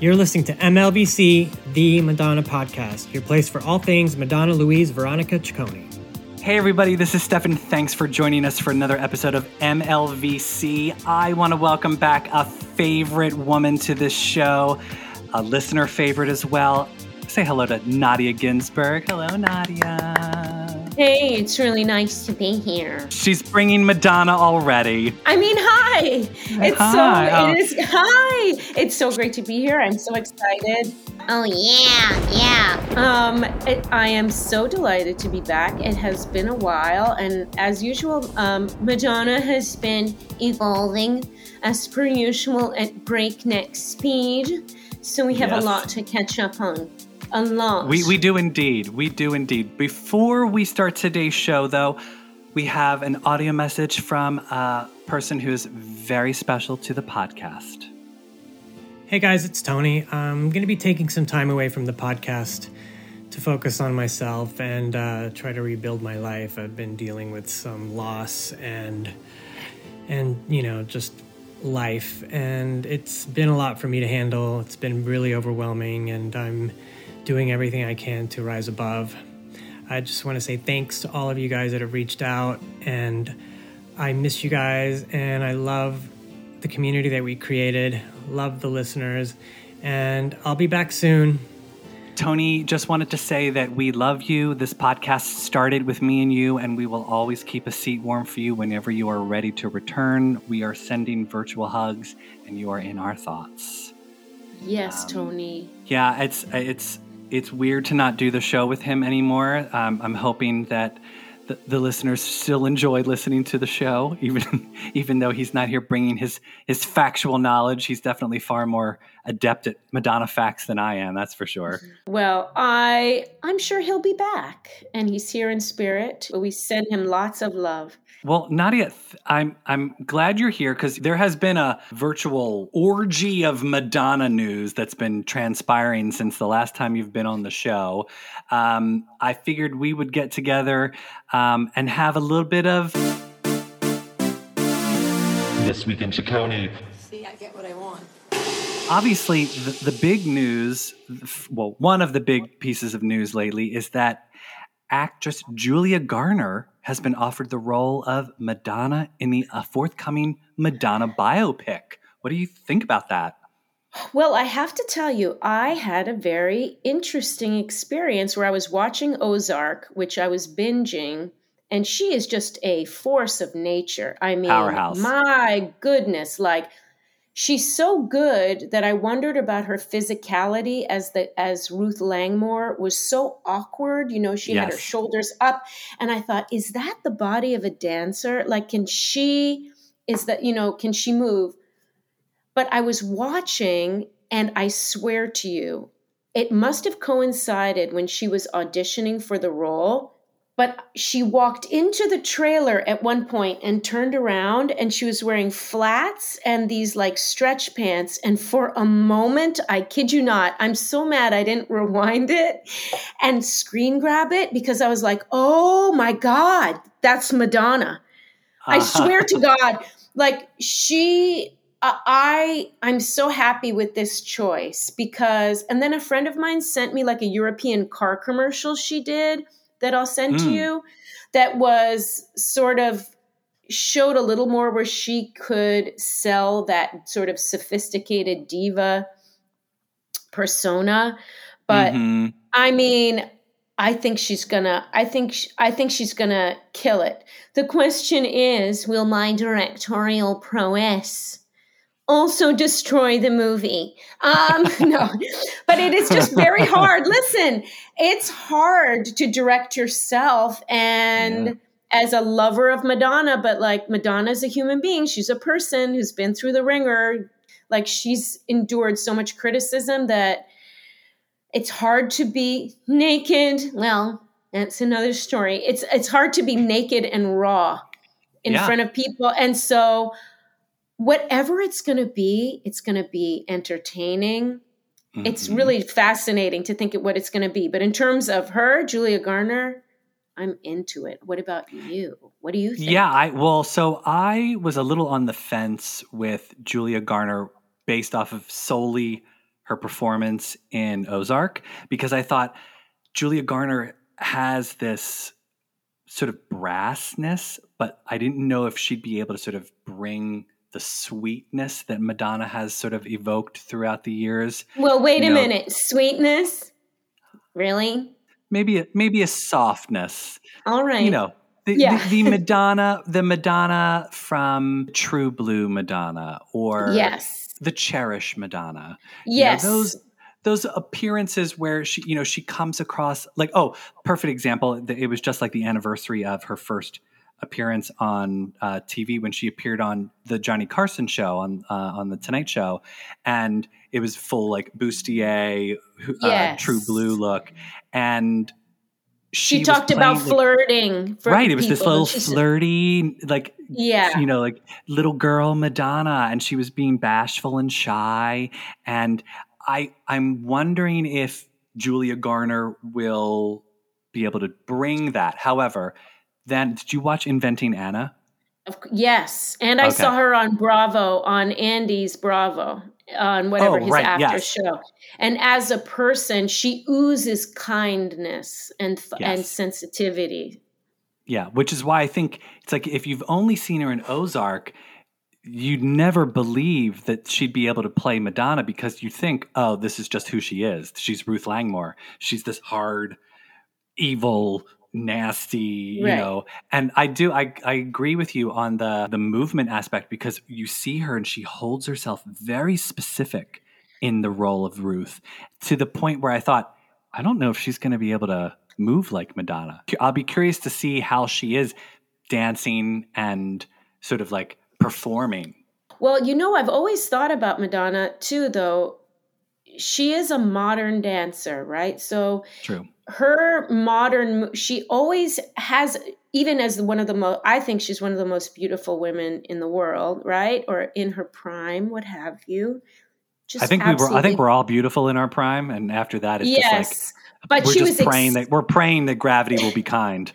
You're listening to MLVC, the Madonna podcast, your place for all things Madonna Louise Veronica Ciccone. Hey, everybody, this is Stefan. Thanks for joining us for another episode of MLVC. I want to welcome back a favorite woman to this show, a listener favorite as well. Say hello to Nadia Ginsburg. Hello, Nadia. Hey, it's really nice to be here. She's bringing Madonna already. I mean, hi. It's Hi. so it is hi. It's so great to be here. I'm so excited. Oh yeah, yeah. Um, it, I am so delighted to be back. It has been a while, and as usual, um, Madonna has been evolving as per usual at breakneck speed. So we have Yes. a lot to catch up on. A lot. We, we do indeed. We do indeed. Before we start today's show, though, we have an audio message from a person who is very special to the podcast. Hey guys, it's Tony. I'm going to be taking some time away from the podcast to focus on myself and uh, try to rebuild my life. I've been dealing with some loss and and you know just life, and it's been a lot for me to handle. It's been really overwhelming, and I'm doing everything I can to rise above. I just want to say thanks to all of you guys that have reached out, and I miss you guys, and I love the community that we created. Love the listeners, and I'll be back soon. Tony, just wanted to say that we love you. This podcast started with me and you, and we will always keep a seat warm for you whenever you are ready to return. We are sending virtual hugs, and you are in our thoughts. yes, Um, Tony. Yeah, it's it's it's weird to not do the show with him anymore. Um, I'm hoping that the, the listeners still enjoy listening to the show, even even though he's not here bringing his his factual knowledge. He's definitely far more adept at Madonna facts than I am. That's for sure. Mm-hmm. Well, I I'm sure he'll be back, and he's here in spirit. We send him lots of love. Well, Nadia, th- I'm I'm glad you're here because there has been a virtual orgy of Madonna news that's been transpiring since the last time you've been on the show. Um, I figured we would get together um, and have a little bit of This week in Ciccone. See, I get what I want. obviously the, the big news. Well, one of the big pieces of news lately is that actress Julia Garner has been offered the role of Madonna in the uh, forthcoming Madonna biopic. What do you think about that? Well, I have to tell you, I had a very interesting experience where I was watching Ozark, which I was binging, and she is just a force of nature. I mean, Powerhouse. my goodness, like she's so good that I wondered about her physicality as the as Ruth Langmore was so awkward. You know, she had her shoulders up, and I thought, is that the body of a dancer? Like, can she? Is that you know? Can she move? But I was watching, and I swear to you, it must have coincided when she was auditioning for the role. But she walked into the trailer at one point and turned around, and she was wearing flats and these like stretch pants. And for a moment, I kid you not, I'm so mad I didn't rewind it and screen grab it because I was like, oh my God, that's Madonna. I swear to God, like she, uh, I, I'm so happy with this choice because, and then a friend of mine sent me like a European car commercial she did that I'll send to Mm. you that was sort of showed a little more where she could sell that sort of sophisticated diva persona. But Mhm. I mean, I think she's gonna. I think. sh- I think she's gonna kill it. The question is, will my directorial prowess also destroy the movie? Um, no, but it is just very hard. Listen, it's hard to direct yourself and. Yeah. As a lover of Madonna, but like Madonna's a human being. She's a person who's been through the wringer. Like she's endured so much criticism that it's hard to be naked. Well, that's another story. It's it's hard to be naked and raw in Yeah. front of people, and so whatever it's going to be, it's going to be entertaining. It's Mhm. really fascinating to think of what it's going to be. But in terms of her, Julia Garner, I'm into it. What about you? What do you think? Yeah, I well, so I was a little on the fence with Julia Garner based off of solely her performance in Ozark because I thought Julia Garner has this sort of brassness, but I didn't know if she'd be able to sort of bring the sweetness that Madonna has sort of evoked throughout the years. Well, wait You a know- minute. Sweetness? Really? Maybe a, maybe a softness. All right. you know the, Yeah. the, the madonna the madonna from true blue madonna or yes. the cherish madonna You know, Yes. those those appearances where she you know she comes across like oh perfect example it was just like the anniversary of her first appearance on uh, TV when she appeared on the Johnny Carson show on uh, on the Tonight Show, and it was full like bustier, uh, Yes. true blue look, and she, was talked about flirting. For right it was this little She's- flirty like Yeah. you know like little girl madonna and she was being bashful and shy and i i'm wondering if julia garner will be able to bring that however then did you watch inventing anna Yes, and I Okay. saw her on Bravo on Andy's Bravo on whatever Oh, his right, after yes. show. And as a person, she oozes kindness and th- and sensitivity. yeah which is why i think it's like if you've only seen her in ozark you'd never believe that she'd be able to play madonna because you think oh this is just who she is she's ruth langmore she's this hard evil nasty you know and i do I, I agree with you on the the movement aspect because you see her and she holds herself very specific in the role of ruth to the point where i thought i don't know if she's going to be able to move like madonna i'll be curious to see how she is dancing and sort of like performing Well, you know, I've always thought about Madonna too, though. She is a modern dancer, right? So true her modern she always has even as one of the most i think she's one of the most beautiful women in the world right? Or in her prime what have you. Just i think we were i think we're all beautiful in our prime and after that it's yes just but like we're she just was praying ex- that we're praying that gravity will be kind.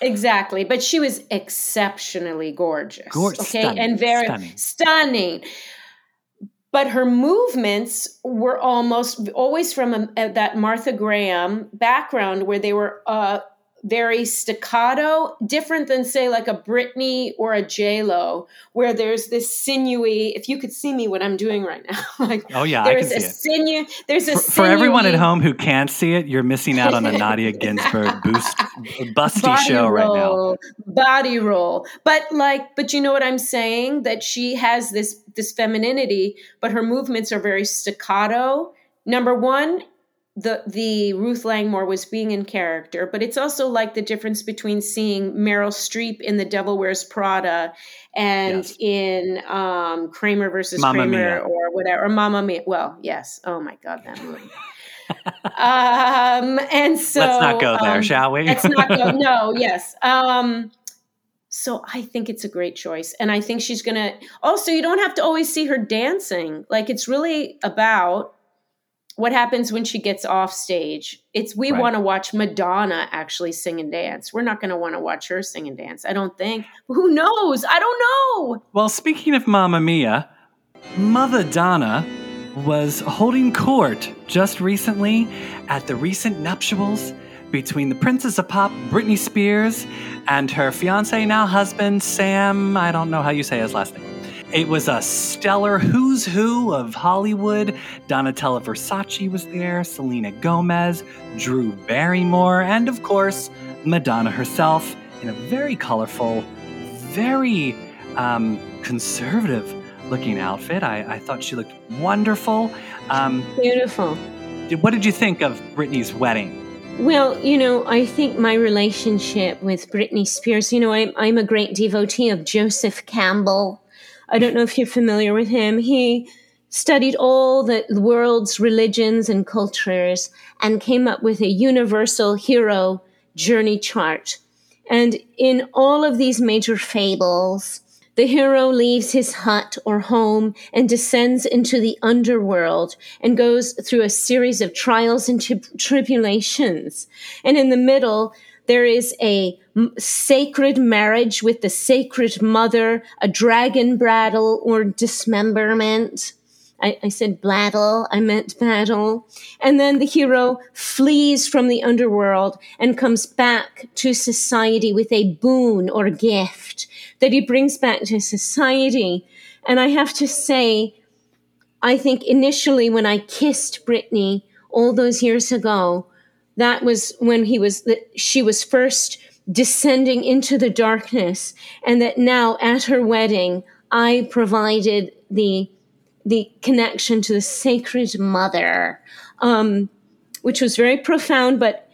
Exactly but she was exceptionally gorgeous Gorge- okay? stunning, and very stunning. stunning but her movements were almost always from a, a- that Martha Graham background where they were uh, very staccato, different than say like a Britney or a J Lo, where there's this sinewy. If you could see me, what I'm doing right now, like oh yeah i can there's see a it sinew. There's a for, for everyone at home who can't see it you're missing out on a nadia ginsburg boost busty show right now body roll but like but you know what i'm saying that she has this this femininity but her movements are very staccato number one the the ruth langmore was being in character but it's also like the difference between seeing meryl streep in the devil wears prada and Yes. in um kramer versus Mamma kramer Mia. or whatever or mama mia well yes oh my god that movie um and so let's not go there um, shall we Let's not go. No, yes. Um, so I think it's a great choice, and I think she's gonna. Also, you don't have to always see her dancing. Like it's really about what happens when she gets off stage. It's we Right. want to watch Madonna actually sing and dance. We're not going to want to watch her sing and dance. I don't think. Who knows? I don't know. Well, speaking of Mamma Mia, Mother Donna was holding court just recently at the recent nuptials between the Princess of Pop, Britney Spears, and her fiance, now husband, Sam. I don't know how you say his last name. It was a stellar who's who of Hollywood. Donatella Versace was there, Selena Gomez, Drew Barrymore, and of course, Madonna herself in a very colorful, very um, conservative looking outfit. I, I thought she looked wonderful. Um, Beautiful. did- what did you think of Britney's wedding? Well, you know, I think my relationship with Britney Spears, you know, I'm, I'm a great devotee of Joseph Campbell. I don't know if you're familiar with him. He studied all the world's religions and cultures and came up with a universal hero journey chart. And in all of these major fables, the hero leaves his hut or home and descends into the underworld and goes through a series of trials and tri- tribulations. And in the middle, there is a sacred marriage with the sacred mother, a dragon battle or dismemberment. I, I said blattle, I meant battle. And then the hero flees from the underworld and comes back to society with a boon or gift that he brings back to society. And I have to say, I think initially when I kissed Britney all those years ago, that was when he was that she was first descending into the darkness and that now at her wedding I provided the the connection to the sacred mother, um, which was very profound. But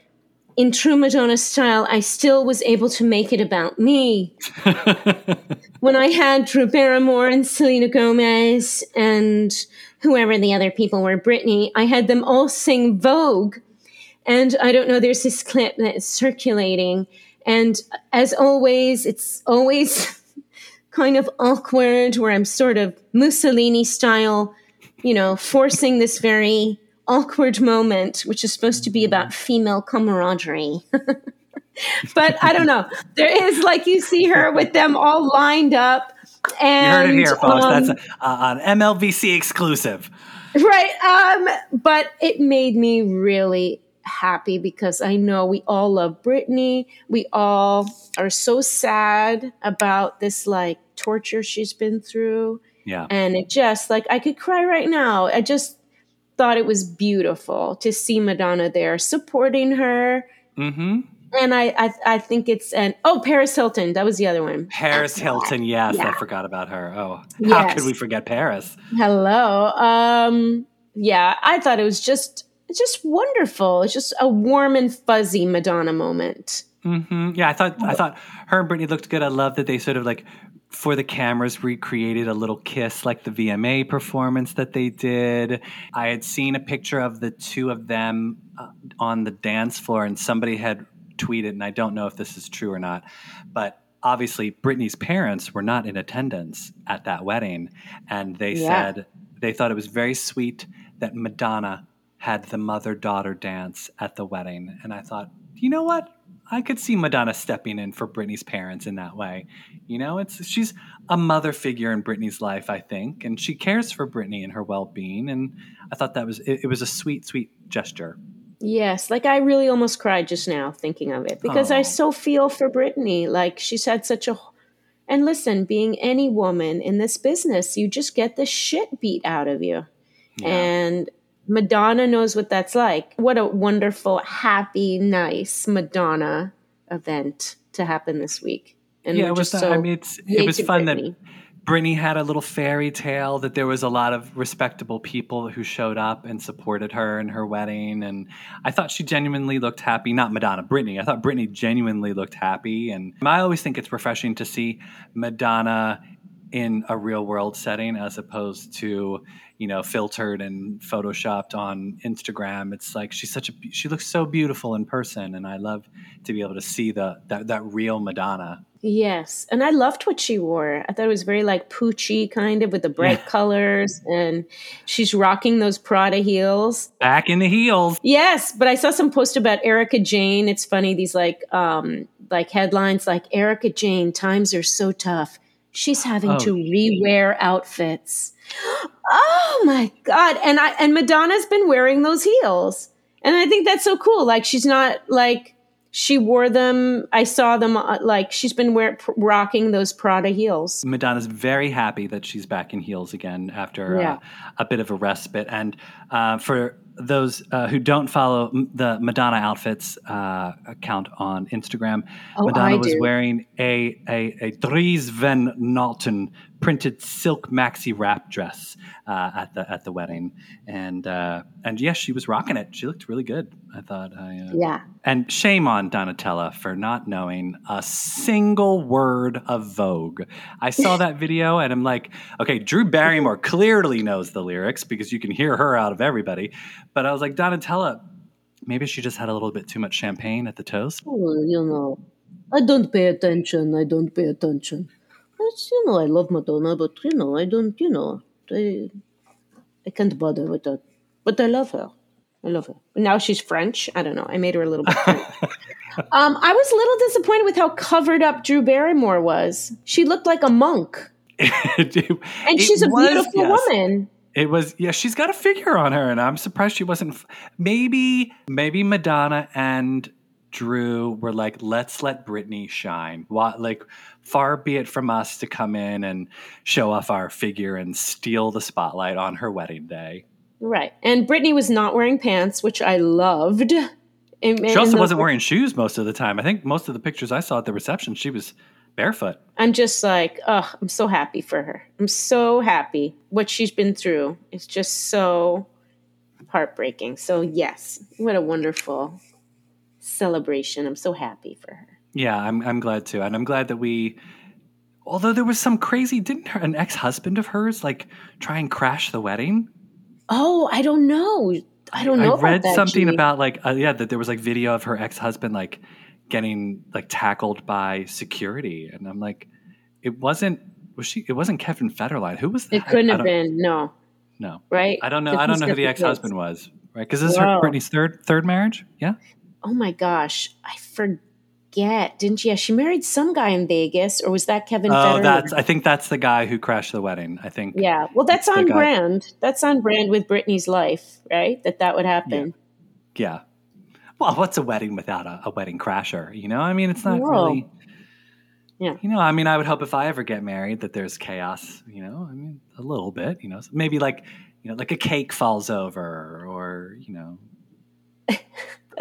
in true Madonna style, I still was able to make it about me. when I had Drew Barrymore and Selena Gomez and whoever the other people were, britney I had them all sing Vogue. And I don't know, there's this clip that's circulating. And as always, it's always kind of awkward where I'm sort of Mussolini style, you know, forcing this very awkward moment, which is supposed to be about female camaraderie. but I don't know. There is like you see her with them all lined up. You And heard it here, folks. um, That's uh, an MLVC exclusive. right. Um, but it made me really happy because I know we all love Britney. We all are so sad about this like torture she's been through. Yeah. And it just like I could cry right now. I just thought it was beautiful to see Madonna there supporting her. Mm-hmm. And I, I, I think it's an oh Paris Hilton. That was the other one. Paris Hilton. Yes, I forgot about her. Oh, how Yes. could we forget Paris? Hello. Um, yeah, I thought it was just it's just wonderful. It's just a warm and fuzzy Madonna moment. hmm Yeah, I thought I thought her and Britney looked good. I love that they sort of like for the cameras recreated a little kiss like the VMA performance that they did. I had seen a picture of the two of them uh, on the dance floor, and somebody had tweeted, and I don't know if this is true or not, but obviously Britney's parents were not in attendance at that wedding, and they Yeah. said they thought it was very sweet that Madonna had the mother daughter dance at the wedding. And I thought, you know what? I could see Madonna stepping in for Britney's parents in that way. You know, it's she's a mother figure in Britney's life, I think, and she cares for Britney and her well-being. And I thought that was it, it was a sweet, sweet gesture. Yes, like I really almost cried just now thinking of it because I so feel for Britney. Like she's had such a and listen, being any woman in this business, you just get the shit beat out of you. And Madonna knows what that's like. What a wonderful, happy, nice Madonna event to happen this week. And yeah, it was. so I mean, it's, it was fun that Britney had a little fairy tale that there was a lot of respectable people who showed up and supported her in her wedding, and I thought she genuinely looked happy. Not Madonna, Britney. I thought Britney genuinely looked happy, and I always think it's refreshing to see Madonna in a real world setting as opposed to you know filtered and photoshopped on Instagram. It's like she's such a she looks so beautiful in person, and I love to be able to see the that, that real Madonna. Yes, and I loved what she wore. I thought it was very like Pucci kind of with the bright colors, and she's rocking those Prada heels. Back in the heels. Yes, but I saw some post about Erika Jayne. It's funny these like um like headlines like Erika Jayne times are so tough. She's having Oh, to rewear outfits. Oh my god. And I and Madonna's been wearing those heels. And I think that's so cool. Like she's not like she wore them. I saw them uh, like she's been wear, rocking those Prada heels. Madonna's very happy that she's back in heels again after Yeah. uh, a bit of a respite. And uh, for those uh, who don't follow m- the Madonna outfits uh, account on Instagram, Oh, Madonna was wearing a a, a Dries Van Noten printed silk maxi wrap dress uh, at the at the wedding, and uh, and yes, she was rocking it. She looked really good. I thought. I, uh, Yeah. and shame on Donatella for not knowing a single word of Vogue. I saw that video and I'm like, okay, Drew Barrymore clearly knows the lyrics because you can hear her out of everybody. But I was like, Donatella, maybe she just had a little bit too much champagne at the toast. Well, you know, I don't pay attention. I don't pay attention. You know, I love Madonna, but you know, I don't. You know, I, I can't bother with that. But I love her. I love her. Now she's French. I don't know. I made her a little bit. Um, I was a little disappointed with how covered up Drew Barrymore was. She looked like a monk, and and she's a beautiful woman. It was yeah, she's got a figure on her, and I'm surprised she wasn't. Maybe maybe Madonna and Drew were like, let's let Britney shine. Like far be it from us to come in and show off our figure and steal the spotlight on her wedding day. Right. And Britney was not wearing pants, which I loved. And- She also wasn't wearing shoes most of the time. I think most of the pictures I saw at the reception, she was barefoot. I'm just like, oh, I'm so happy for her. I'm so happy. What she's been through is just so heartbreaking. So, yes, what a wonderful celebration. I'm so happy for her. Yeah, I'm I'm glad too, and I'm glad that we. Although there was some crazy, didn't her, an ex husband of hers like try and crash the wedding? Oh, I don't know. I don't know. I read that, something G. about like uh, yeah that there was like video of her ex husband like getting like tackled by security, and I'm like, it wasn't was she? It wasn't Kevin Federline. Who was that? It couldn't I have don't- been. No, No, right? I don't know. I don't know who the the ex husband was. Right? Because this is Wow. her Britney's third third marriage. Yeah. Oh my gosh, I forget. Didn't she? Yeah, she married some guy in Vegas, or was that Kevin? Oh, Federer? that's. I think that's the guy who crashed the wedding. I think. Yeah, well, that's on brand. That's on brand with Britney's life, right? That that would happen. Yeah. Well, what's a wedding without a, a wedding crasher? You know, I mean, it's not Whoa. really. Yeah. You know, I mean, I would hope if I ever get married that there's chaos. You know, I mean, a little bit. You know, maybe like, you know, like a cake falls over, or you know,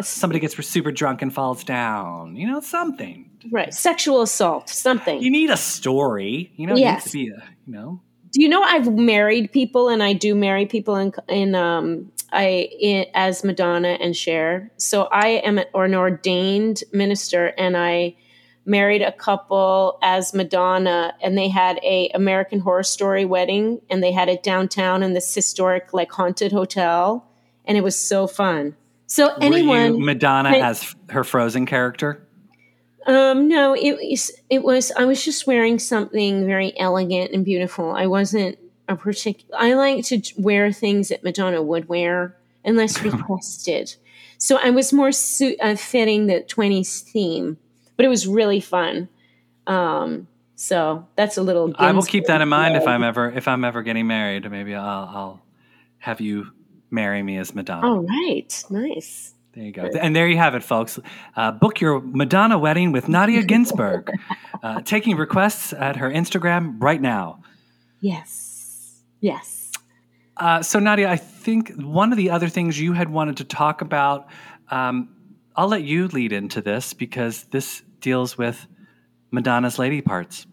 somebody gets super drunk and falls down. You know, something. Right, sexual assault, something. You need a story. You know, Yes. be a. You know. do you know I've married people, and I do marry people in in um I in, as Madonna and Cher. So I am or an ordained minister, and I married a couple as Madonna, and they had a American Horror Story wedding, and they had it downtown in this historic like haunted hotel, and it was so fun. So anyone, you Madonna Hey- as her Frozen character? Um, no, it was it was I was just wearing something very elegant and beautiful. I wasn't a particular. I like to wear things that Madonna would wear unless requested. So I was more su- uh, fitting the twenties theme, but it was really fun. Um, so that's a little. I will keep that in mind if I'm ever if I'm ever getting married. Maybe I'll, I'll have you marry me as Madonna. All right, nice. There you go. And there you have it, folks. Uh, book your Madonna wedding with Nadia Ginsburg. uh, taking requests at her Instagram right now. Yes, yes. Uh, so, Nadia, I think one of the other things you had wanted to talk about, um, I'll let you lead into this because this deals with Madonna's lady parts,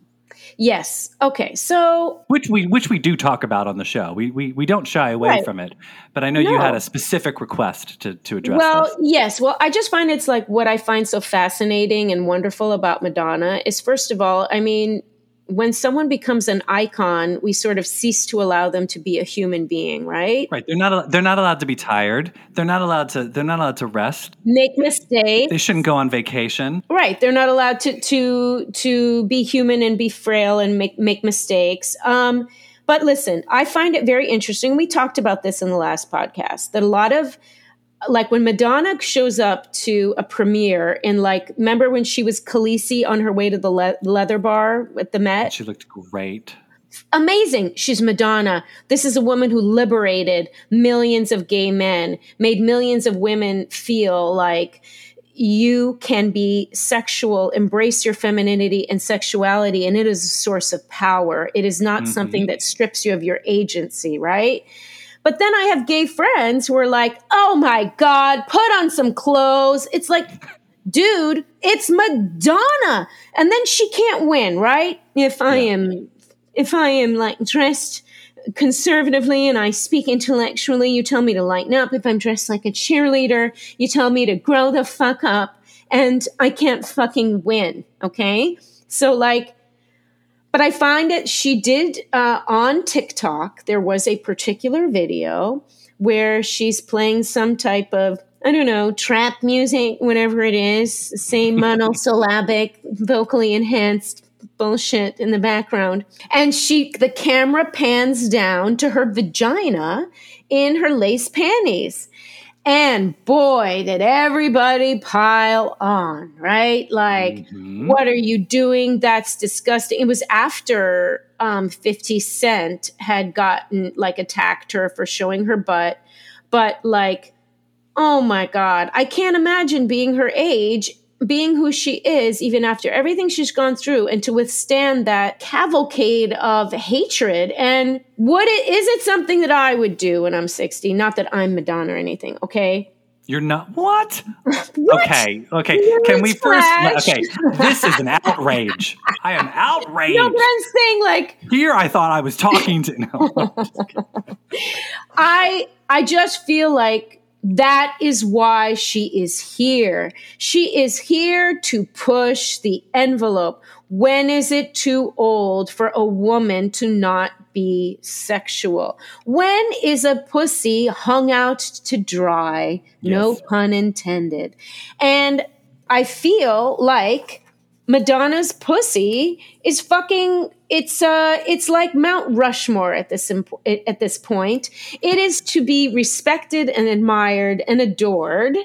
Yes. Okay. So which we which we do talk about on the show. We we, we don't shy away Right. from it, but I know you had a specific request to to address well, this. yes. Well, I just find it's like what I find so fascinating and wonderful about Madonna is first of all, I mean, when someone becomes an icon, we sort of cease to allow them to be a human being, right? Right, they're not they're not allowed to be tired. They're not allowed to they're not allowed to rest. Make mistakes. They shouldn't go on vacation. Right. They're not allowed to to to be human and be frail and make make mistakes. Um, but listen, I find it very interesting. We talked about this in the last podcast that a lot of like when Madonna shows up to a premiere and like remember when she was Khaleesi on her way to the le- leather bar at the Met? She looked great. amazing. She's Madonna. This is a woman who liberated millions of gay men, made millions of women feel like you can be sexual, embrace your femininity and sexuality, and it is a source of power. It is not mm-hmm. something that strips you of your agency, right? But then I have gay friends who are like, oh my God, put on some clothes. It's like, dude, it's Madonna. And then she can't win, right? If I am if I am like dressed conservatively and I speak intellectually, you tell me to lighten up. If I'm dressed like a cheerleader, you tell me to grow the fuck up and I can't fucking win. Okay. So like, but I find that she did uh, on TikTok, there was a particular video where she's playing some type of I don't know, trap music, whatever it is, same monosyllabic, vocally enhanced bullshit in the background. And she, the camera pans down to her vagina in her lace panties. And boy, did everybody pile on, right? Like, Mhm. what are you doing? That's disgusting. It was after um, 50 Cent had gotten like attacked her for showing her butt. But like, oh my God, I can't imagine being her age, being who she is, even after everything she's gone through, and to withstand that cavalcade of hatred. And would it, is it something that I would do when I'm 60? Not that I'm Madonna or anything, okay? You're not what? What? Okay, okay. Can we first? Okay, this is an outrage. I am outraged. No, but I'm saying like Here, I thought I was talking to. No. I I just feel like that is why she is here. She is here to push the envelope. When is it too old for a woman to not be sexual? When is a pussy hung out to dry? No pun intended. And I feel like Madonna's pussy is fucking it's uh it's like Mount Rushmore at this imp- at this point. It is to be respected and admired and adored.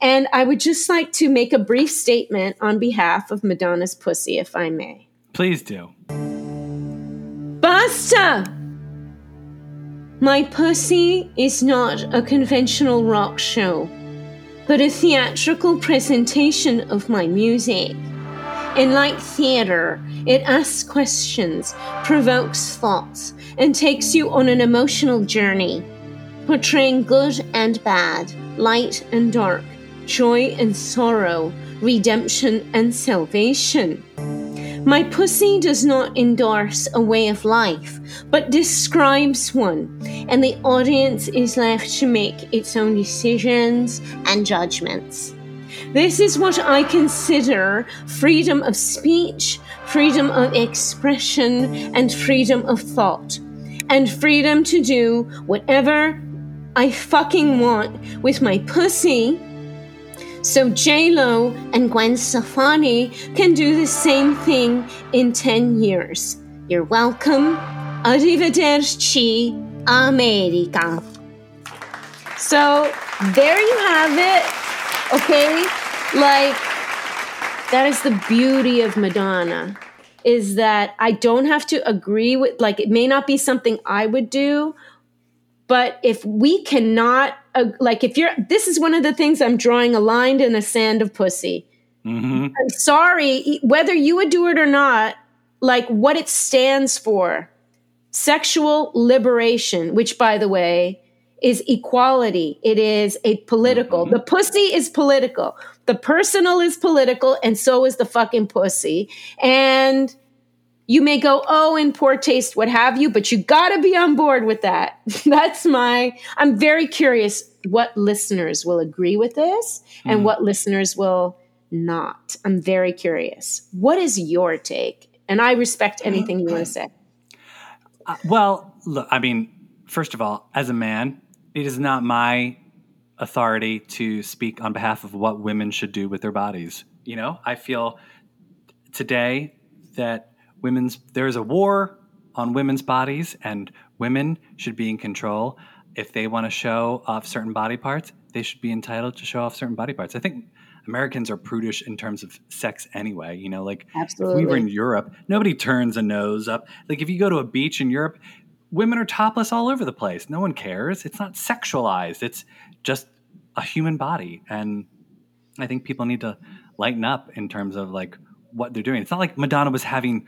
And I would just like to make a brief statement on behalf of Madonna's pussy if I may. Please do. Basta! My pussy is not a conventional rock show, but a theatrical presentation of my music. And like theater, it asks questions, provokes thoughts, and takes you on an emotional journey, portraying good and bad, light and dark, joy and sorrow, redemption and salvation. My pussy does not endorse a way of life, but describes one, and the audience is left to make its own decisions and judgments. This is what I consider freedom of speech, freedom of expression, and freedom of thought, and freedom to do whatever I fucking want with my pussy so J-Lo and Gwen Stefani can do the same thing in 10 years. You're welcome. Arrivederci, America. So there you have it. Okay? Like, that is the beauty of Madonna. Is that I don't have to agree with, like, it may not be something I would do, but if we cannot, uh, like, if you're, this is one of the things I'm drawing a line in the sand of pussy. hmm I'm sorry, whether you would do it or not, like what it stands for sexual liberation, which, by the way, is equality. It is a political. The pussy is political. The personal is political, and so is the fucking pussy. And you may go, oh, in poor taste, what have you, but you gotta be on board with that. That's my, I'm very curious what listeners will agree with this and what listeners will not. I'm very curious. What is your take? And I respect anything you want to say. Uh, well, look, I mean, first of all, as a man, it is not my authority to speak on behalf of what women should do with their bodies. You know, I feel today that women's there is a war on women's bodies and women should be in control. If they want to show off certain body parts, they should be entitled to show off certain body parts. I think Americans are prudish in terms of sex anyway. You know, like if we were in Europe, nobody turns a nose up. Like if you go to a beach in Europe, women are topless all over the place. No one cares. It's not sexualized. It's just a human body. And I think people need to lighten up in terms of like what they're doing. It's not like Madonna was having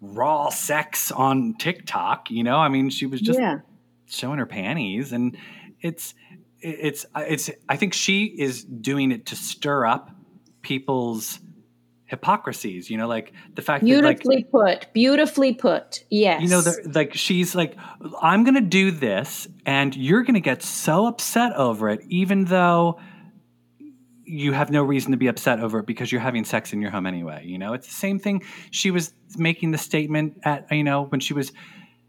raw sex on TikTok, you know? I mean, she was just yeah. showing her panties and it's it's it's I think she is doing it to stir up people's hypocrisies, you know, like the fact that like Beautifully put. Beautifully put. Yes. you know, like she's like, I'm going to do this, and you're going to get so upset over it, even though you have no reason to be upset over it because you're having sex in your home anyway. You know, it's the same thing. She was making the statement at, you know, when she was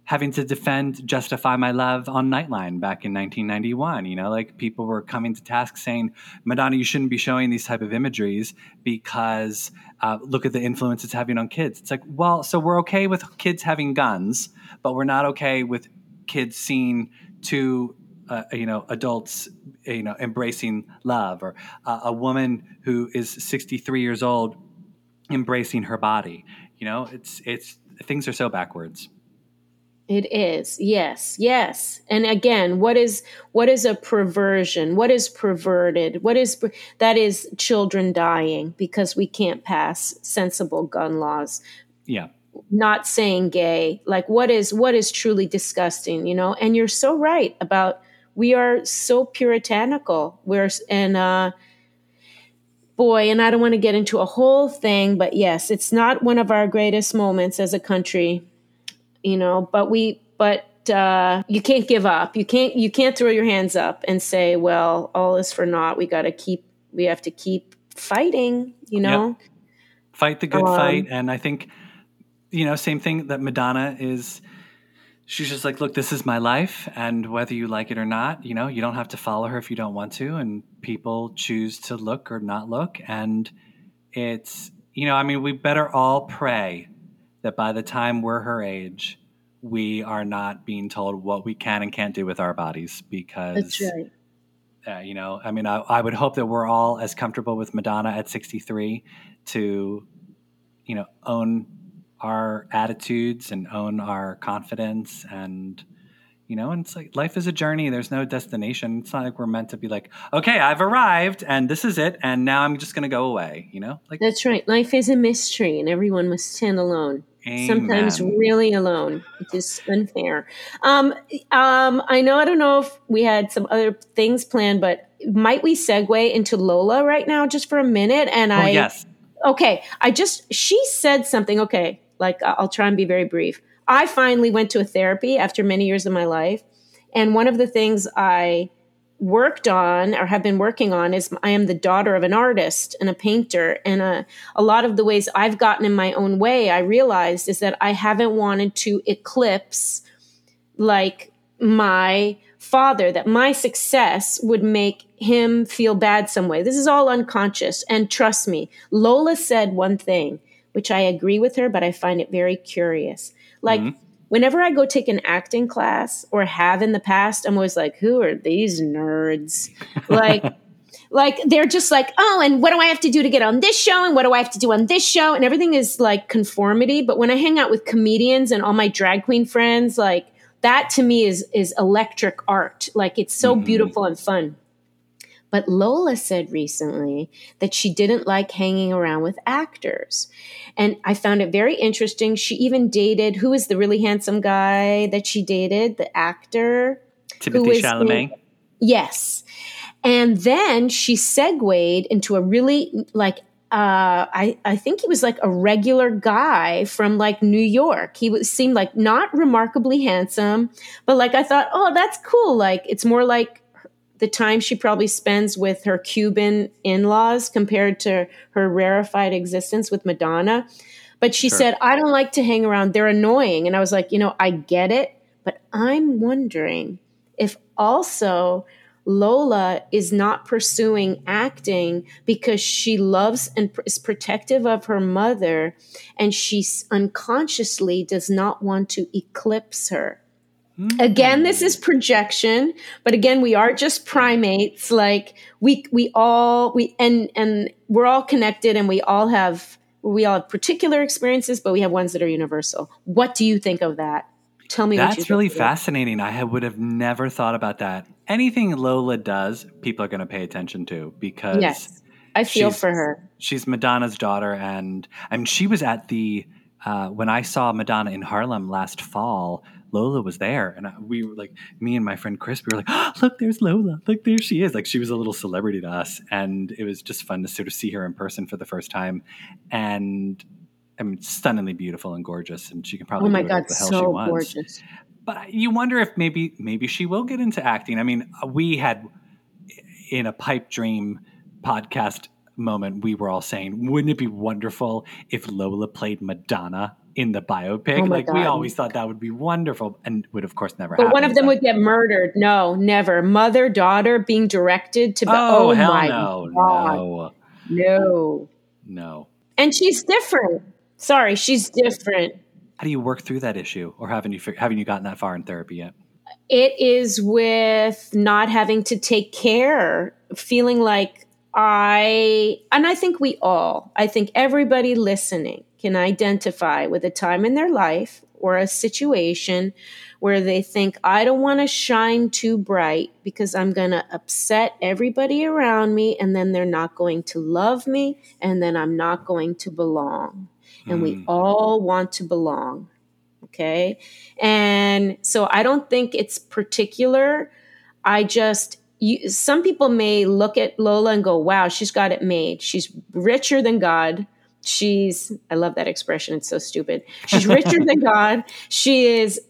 having to defend Justify My Love on Nightline back in 1991. You know, like people were coming to task saying, Madonna, you shouldn't be showing these type of imageries because uh, look at the influence it's having on kids. It's like, well, so we're okay with kids having guns, but we're not okay with kids seeing two uh, you know adults you know embracing love or uh, a woman who is 63 years old embracing her body you know it's it's things are so backwards It is. Yes. Yes. And again, what is what is a perversion? What is perverted? What is that is children dying because we can't pass sensible gun laws. yeah Not saying gay. Like what is what is truly disgusting, you know? And you're so right about we are so puritanical. We're and uh boy, and I don't want to get into a whole thing, but yes, it's not one of our greatest moments as a country you know but we but uh, you can't give up. You can't you can't throw your hands up and say well all is for naught. We got to keep we have to keep fighting you know? Fight the good Um, fight. And i think you know same thing that madonna is she's just like look this is my life. And whether you like it or not you know you don't have to follow her if you don't want to. And people choose to look or not look. And it's you know i mean we better all pray that by the time we're her age we are not being told what we can and can't do with our bodies because that's right uh, you know, I mean, I, I would hope that we're all as comfortable with Madonna at 63 to, you know, own our attitudes and own our confidence. And, you know, and it's like life is a journey. There's no destination. It's not like we're meant to be like, okay, I've arrived and this is it. And now I'm just going to go away, you know? Like, that's right life is a mystery and everyone must stand alone sometimes really alone which is unfair. Um, um, i know i don't know if we had some other things planned but might we segue into lola right now just for a minute? And Oh, i yes. okay i just she said something okay like i'll try and be very brief. I finally went to a therapy after many years of my life and one of the things i worked on or have been working on is i am the daughter of an artist and a painter and a, a lot of the ways i've gotten in my own way i realized is that i haven't wanted to eclipse like my father that my success would make him feel bad some way. This is all unconscious. And trust me, Lola said one thing, which I agree with her, but I find it very curious. Like, mm-hmm. Whenever I go take an acting class or have in the past, I'm always like, who are these nerds? Like, like they're just like, oh, and what do I have to do to get on this show? And what do I have to do on this show? And everything is like conformity. But when I hang out with comedians and all my drag queen friends, like that to me is is electric art. Like it's so mm-hmm. beautiful and fun. But Lola said recently that she didn't like hanging around with actors. And I found it very interesting. She even dated who is the really handsome guy that she dated, the actor? Timothy is in- Yes. And then she segued into a really like uh, I, I think he was like a regular guy from like New York. He was, seemed like not remarkably handsome, but like I thought, oh, that's cool. Like it's more like the time she probably spends with her Cuban in laws compared to her rarefied existence with Madonna. But she Sure. said, I don't like to hang around. They're annoying. And I was like, you know, I get it, but I'm wondering if also Lola is not pursuing acting because she loves and is protective of her mother and she unconsciously does not want to eclipse her. Again, this is projection, but again, we are just primates. Like we we all we and and we're all connected and we all have we all have particular experiences, but we have ones that are universal. What do you think of that? Tell me what you That's really fascinating. I ha- would have never thought about that. Anything Lola does, people are going to pay attention to because Yes. I feel for her. she's Madonna's daughter, and I mean, she was at the uh, when I saw Madonna in Harlem last fall. Lola was there, and I, we were like, me and my friend Chris, we were like, oh, "Look, there's Lola! Look, there she is!" Like she was a little celebrity to us, and it was just fun to sort of see her in person for the first time. And I mean, stunningly beautiful and gorgeous, and she can probably Oh my do god, the hell she so wants gorgeous. but you wonder if maybe maybe she will get into acting. I mean, uh, we had in a pipe dream podcast moment we were all saying, wouldn't it be wonderful if Lola played Madonna in the biopic? Oh like we always thought that would be wonderful and would of course never But happen. one of them would get murdered. No, never. Mother, daughter being directed to. Oh, oh hell my no, God. no, No. no. And she's different. Sorry, she's different. How do you work through that issue, or haven't you haven't you gotten that far in therapy yet? It is with not having to take care, feeling like I, and I think we all, I think everybody listening can identify with a time in their life or a situation where they think, I don't want to shine too bright because I'm going to upset everybody around me and then they're not going to love me and then I'm not going to belong. And we hmm. all want to belong. Okay. And so I don't think it's particular. I just, you, some people may look at Lola and go, wow, she's got it made. She's richer than God. She's, I love that expression. It's so stupid. She's richer than God. She is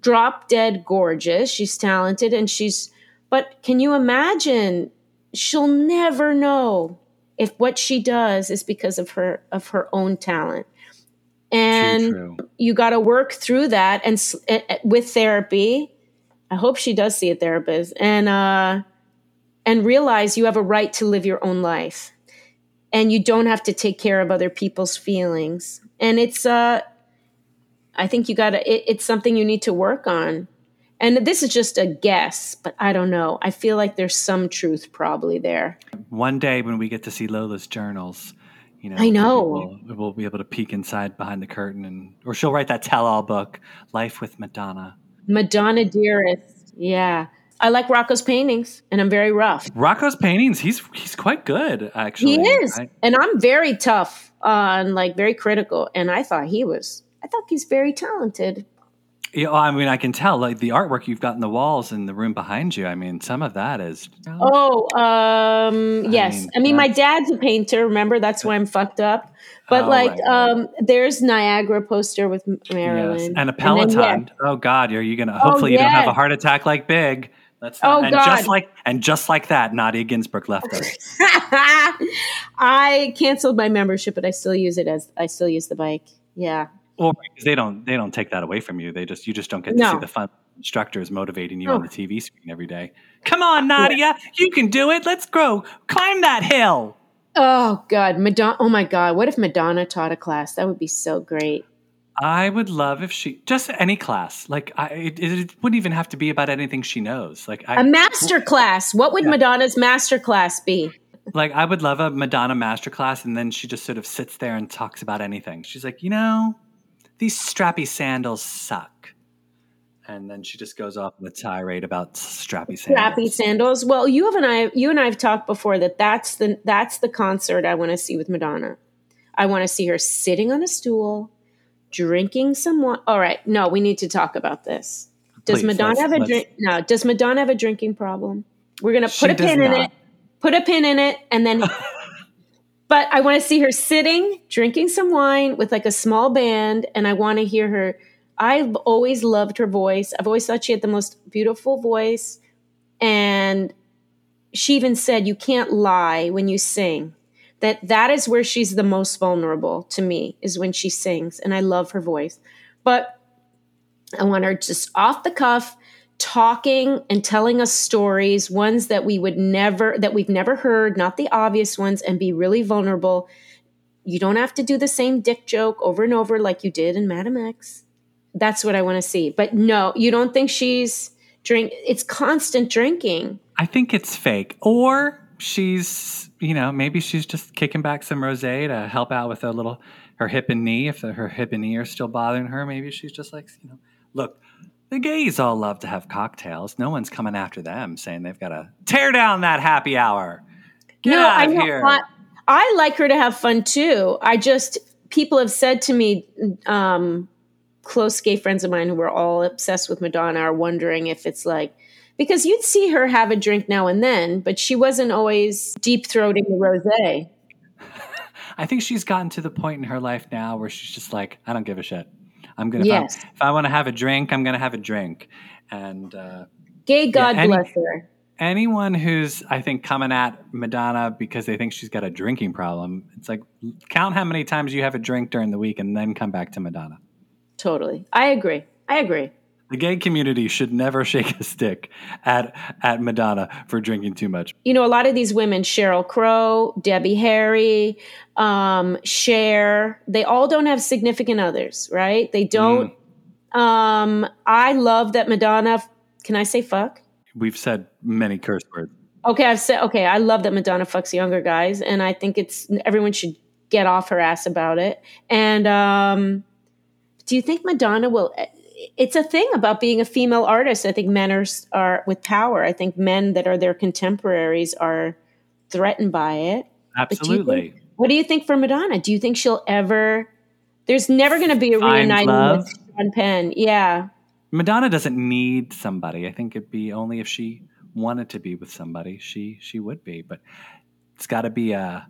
drop dead gorgeous. She's talented and she's, but can you imagine? She'll never know if what she does is because of her of her own talent and true. you got to work through that and eh, with therapy i hope she does see a therapist and uh and realize you have a right to live your own life and you don't have to take care of other people's feelings. And it's uh i think you got to it, it's something you need to work on. And this is just a guess but i don't know. I feel like there's some truth probably there. One day when we get to see Lola's journals, you know, I know. we'll, we'll be able to peek inside behind the curtain, and or she'll write that tell-all book, "Life with Madonna." madonna dearest yeah i like rocco's paintings and i'm very rough Rocco's paintings, he's he's quite good actually. He is, I- and I'm very tough uh, and like very critical. And I thought he was. I thought he's very talented. Yeah, well, I mean, I can tell like the artwork you've got in the walls in the room behind you. I mean, some of that is. Oh, um, yes. mean, I mean, my dad's a painter. Remember, that's why I'm fucked up. But Oh, like, right, right. um, there's Niagara poster with M- Marilyn Yes. and a then, Peloton. yeah. Oh God, are you gonna? Hopefully, you don't have a heart attack like Big. Let's Oh, and God. just like and just like that, Nadya Ginsburg left us. I canceled my membership, but I still use it as I still use the bike. Yeah. Well, because they don't they don't take that away from you. They just you just don't get to see the fun instructors motivating you Oh. on the TV screen every day. Come on, Nadya, you can do it. Let's go climb that hill. Oh God, Madonna. Oh my God, what if Madonna taught a class? That would be so great. I would love if she just any class. Like I, it, it wouldn't even have to be about anything she knows. Like I, A master class. What would Madonna's master class be? like I would love a Madonna master class, and then she just sort of sits there and talks about anything. She's like, you know, these strappy sandals suck, and then she just goes off on a tirade about strappy sandals. Strappy sandals. Well, you have and I, you and I have talked before that that's the that's the concert I want to see with Madonna. I want to see her sitting on a stool, drinking some wine. All right, no, we need to talk about this. Does Please, Madonna have a drink? No. Does Madonna have a drinking problem? We're gonna put a pin in it. Put a pin in it, and then. but I want to see her sitting, drinking some wine with like a small band, and I want to hear her. I've always loved her voice. I've always thought she had the most beautiful voice, and she even said, "You can't lie when you sing." That that is where she's the most vulnerable to me is when she sings, and I love her voice. But I want her just off the cuff, talking and telling us stories, ones that we would never, that we've never heard, not the obvious ones, and be really vulnerable. You don't have to do the same dick joke over and over like you did in Madame X. That's what I want to see. But no, you don't think she's drink? It's constant drinking. I think it's fake, or she's you know maybe she's just kicking back some rosé to help out with a little her hip and knee if her hip and knee are still bothering her. Maybe she's just like you know, look. The gays all love to have cocktails. No one's coming after them saying they've got to tear down that happy hour. Get out I of know. here. I, I like her to have fun too. I just people have said to me, um, close gay friends of mine who were all obsessed with Madonna are wondering if it's like because you'd see her have a drink now and then, but she wasn't always deep throating the rosé. I think she's gotten to the point in her life now where she's just like, I don't give a shit. I'm gonna. Yes. If, I, want to have a drink, I'm gonna have a drink. And uh, Gay God any- bless her. anyone who's I think coming at Madonna because they think she's got a drinking problem, it's like count how many times you have a drink during the week and then come back to Madonna. Totally. I agree. I agree. The gay community should never shake a stick at at Madonna for drinking too much. You know, a lot of these women, Sheryl Crow, Debbie Harry, um, Cher, they all don't have significant others, right? They don't. Um, I love that Madonna. Can I say fuck? We've said many curse words. Okay, I've said okay. I love that Madonna fucks younger guys, and I think it's everyone should get off her ass about it. And um, do you think Madonna will? It's a thing about being a female artist. I think men are are with power. I think men that are their contemporaries are threatened by it. But do Absolutely. think- what do you think for Madonna? Do you think she'll ever? There's never going to be a reuniting love? with Sean Penn. Yeah, Madonna doesn't need somebody. I think it'd be only if she wanted to be with somebody, she she would be. But it's got to be a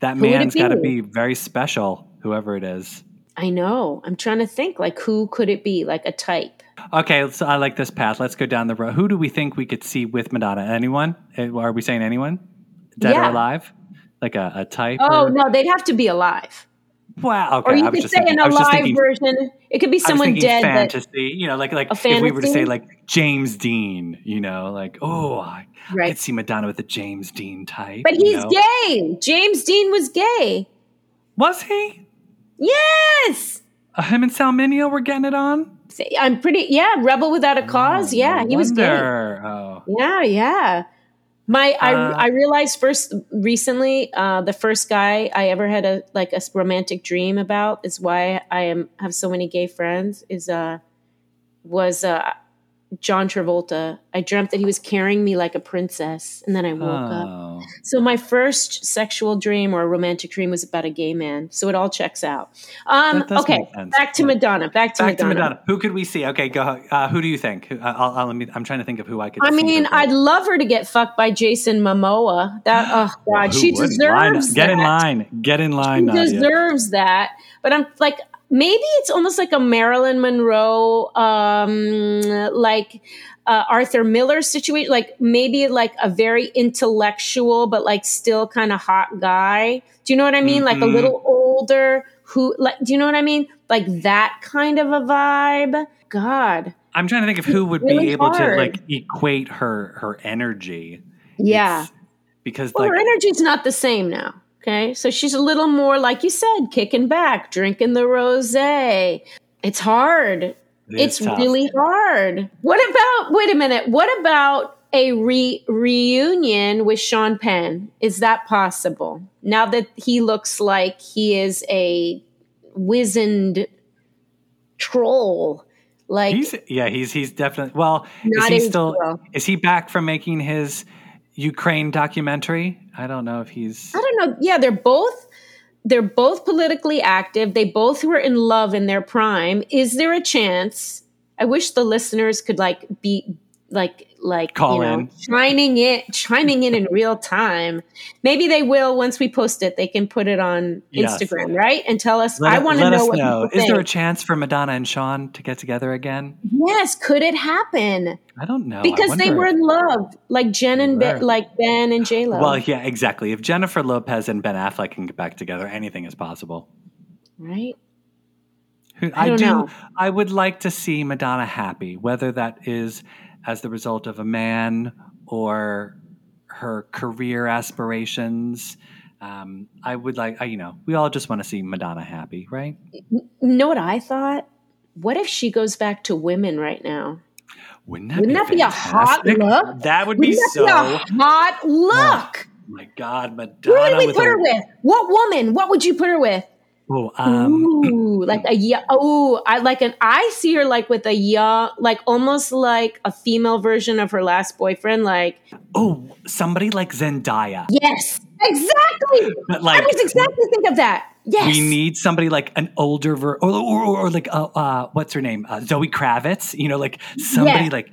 that Who man's got to be very special, whoever it is. I know. I'm trying to think. Like, who could it be? Like a type. Okay, so I like this path. Let's go down the road. Who do we think we could see with Madonna? Anyone? Eh, Are we saying anyone? Dead Yeah. or alive? Like a, a type? Oh or- no, they'd have to be alive. Wow. Okay. or you I could say thinking, an alive thinking, version. It could be someone dead. That, fantasy. you know, like like if we were to say like James Dean, you know, like oh, I, I could see Madonna with a James Dean type. but he's know? gay. James Dean was gay. Was he? Yes. Uh, him and Sal Mineo were getting it on. I'm pretty. Yeah, rebel without a cause. Oh, yeah, no he was gay. wonder. Oh. Yeah, yeah. My Uh, I I realized first recently uh, the first guy I ever had a like a romantic dream about is why I am have so many gay friends is uh was uh John Travolta. I dreamt that he was carrying me like a princess and then I woke up. Oh. So my first sexual dream or romantic dream was about a gay man. So it all checks out. Um, okay, back to Madonna. Back to Back to Madonna. Madonna. Who could we see? Okay, go. Uh, who do you think? Who- Uh, I'll, I'll, let me, I'm trying to think of who I could. I mean, I'd love her to get fucked by Jason Momoa. That oh god, Who she wouldn't? Line- deserves Get in line. Get in line. She Nadya. deserves that. But I'm like, maybe it's almost like a Marilyn Monroe, um, like uh, Arthur Miller situation. Like maybe like a very intellectual, but like still kind of hot guy. Do you know what I mean? Like a Mhm. little older. Who like? Do you know what I mean? Like that kind of a vibe. God. I'm trying to think of who would really be able to like equate her her energy. Yeah. It's- because Well, like her energy's not the same now. Okay. So she's a little more, like you said, kicking back, drinking the rose. It's hard. It's, tough. really hard. What about, wait a minute, what about a re- reunion with Sean Penn? Is that possible? Now that he looks like he is a wizened troll. Like, He's yeah, he's he's definitely well. Is he still? well. Is he back from making his Ukraine documentary? I don't know if he's. I don't know. Yeah, they're both they're both politically active. They both were in love in their prime. Is there a chance? I wish the listeners could like be like like Call you know in. chiming in chiming in in real time. Maybe they will once we post it. They can put it on Yes. Instagram, right? And tell us. Let, I want to know know. Is there a chance for Madonna and Sean to get together again? yes, could it happen? I don't know. Because they were if- in love, like Jen and ben, like Ben and J Lo. Well, yeah, exactly. If Jennifer Lopez and Ben Affleck can get back together, anything is possible. right? I don't do. know. I would like to see Madonna happy, whether that is as the result of a man or her career aspirations. Um, I would like, I, you know, we all just want to see Madonna happy, right? You know what I thought? What if she goes back to women right now? Wouldn't that, Wouldn't be, that be a hot look? That would be Wouldn't that so. be a hot look? my God, Madonna. Who would we put her with? What woman? What would you put her with? Oh, um, Ooh, like a yeah. Oh, I like an. I see her like with a young, like almost like a female version of her last boyfriend. Like oh, somebody like Zendaya. yes, exactly. But like, I was exactly think of that. Yes, We need somebody like an older ver- or, or, or, or like uh, uh, what's her name uh, Zoe Kravitz you know like somebody Yeah. like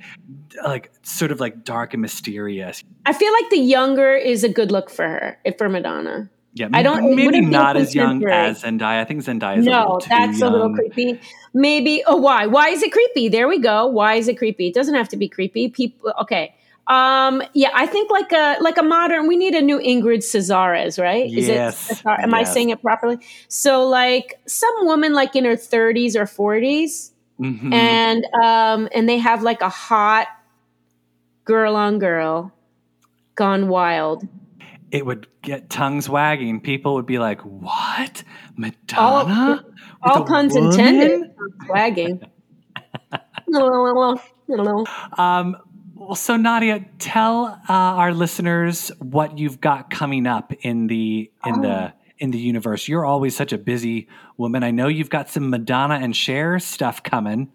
like sort of like dark and mysterious I feel like the younger is a good look for her, if for Madonna. Yeah I don't- maybe wouldn't as young as Zendaya I think Zendaya is a No, little that's young. a little creepy. Maybe. Oh, why? Why is it creepy? There we go. Why is it creepy? It doesn't have to be creepy. People. Okay. Um, yeah, I think like a like a modern. We need a new Ingrid Casares, right? Yes, it? Am I saying it properly? So like some woman like in her 30s or 40s, Mhm. and um, and they have like a hot girl on girl gone wild. It would get tongues wagging. People would be like, "What, Madonna?" With All puns woman?" intended. Wagging. Um, well, so Nadya, tell uh, our listeners what you've got coming up in the in the in the universe. You're always such a busy woman. I know you've got some Madonna and Cher stuff coming.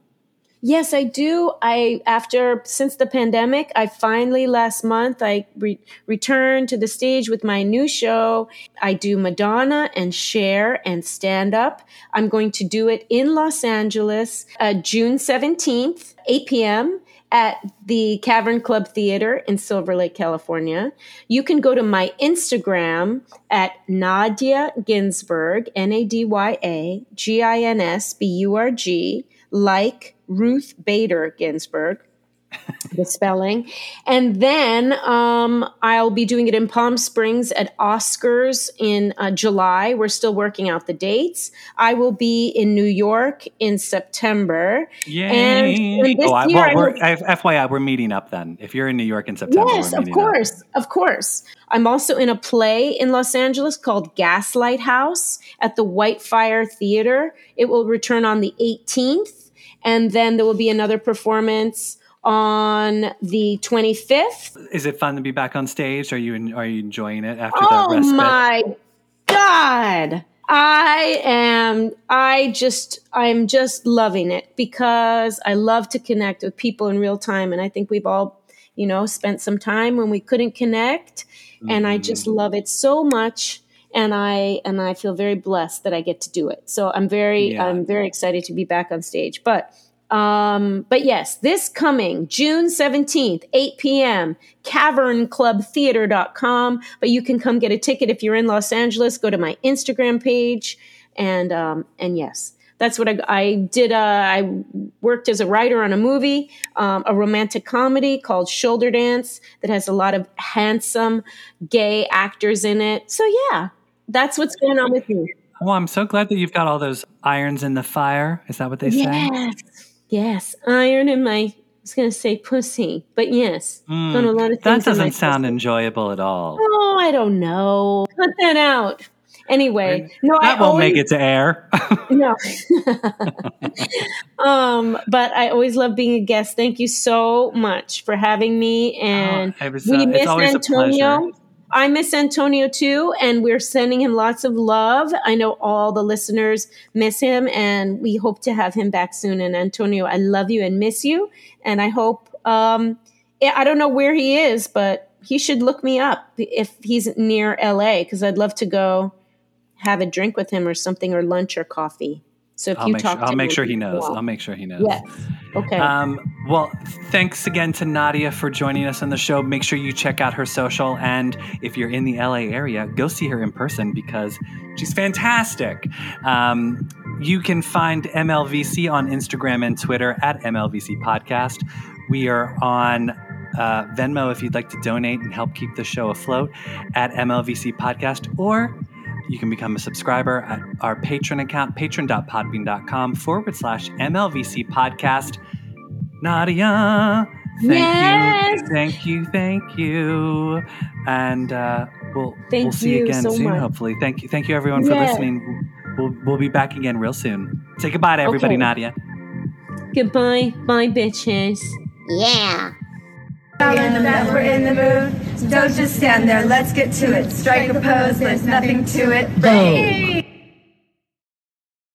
Yes, I do. I after since the pandemic, I finally last month I re- returned to the stage with my new show. I do Madonna and Cher and stand up. I'm going to do it in Los Angeles, uh, June 17th, 8 p.m. at the Cavern Club Theater in Silver Lake, California. You can go to my Instagram at Nadya Ginsburg, N A D Y A G I N S B U R G, like Ruth Bader Ginsburg, the spelling. And then um, I'll be doing it in Palm Springs at Oscars in uh, July. We're still working out the dates. I will be in New York in September. Yay! And- and this oh, I, year I well, hope- FYI, we're meeting up then. If you're in New York in September, Yes, of meeting up. course, of course. I'm also in a play in Los Angeles called Gaslight House at the Whitefire Theater. It will return on the 18th, and then there will be another performance on the 25th. Is it fun to be back on stage? Are you are you enjoying it after Oh the respite? Oh my God. I am I just I'm just loving it because I love to connect with people in real time and I think we've all, you know, spent some time when we couldn't connect and I just Mm-hmm. love it so much and I and I feel very blessed that I get to do it. So I'm very Yeah. I'm very excited to be back on stage. But um, but yes, this coming June 17th, 8 p.m., cavernclubtheater.com. But you can come get a ticket if you're in Los Angeles. Go to my Instagram page. And, um, and yes, that's what I, I did. Uh, I worked as a writer on a movie, um, a romantic comedy called Shoulder Dance that has a lot of handsome gay actors in it. So yeah, that's what's going on with me. Well, I'm so glad that you've got all those irons in the fire. Is that what they say? Yes. Iron in my, I was going to say pussy, but yes. Done a lot of Mm, That things in my doesn't sound pussy. enjoyable at all. Oh, I don't know. Cut that out. Anyway, no, That I won't always, make it to air. No. um, but I always love being a guest. Thank you so much for having me. And Oh, was, we uh, it's miss Antonio. I miss Antonio too, and we're sending him lots of love. I know all the listeners miss him, and we hope to have him back soon. And Antonio, I love you and miss you, and I hope. Um, I don't know where he is, but he should look me up if he's near LA, because I'd love to go have a drink with him or something, or lunch or coffee. So if I'll you make, talk, sure, I'll make sure he knows. I'll make sure he knows. Yes. Okay. Um, well, thanks again to Nadya for joining us on the show. Make sure you check out her social. And if you're in the LA area, go see her in person because she's fantastic. Um, you can find MLVC on Instagram and Twitter at MLVC Podcast. We are on uh, Venmo if you'd like to donate and help keep the show afloat at MLVC Podcast, or you can become a subscriber at our patron account, patron.podbean.com forward slash MLVC podcast. Nadya, thank Yes. you, thank you, thank you. And uh, we'll, Thank we'll see you you again so soon, much. hopefully. Thank you, thank you everyone for Yeah. listening. We'll, we'll be back again real soon. Say goodbye to everybody, Okay. Nadya. Goodbye, bye, bitches. Yeah. In the mood, we're in the mood. Don't just stand there, let's get to it. Strike a pose, there's nothing to it. Ready?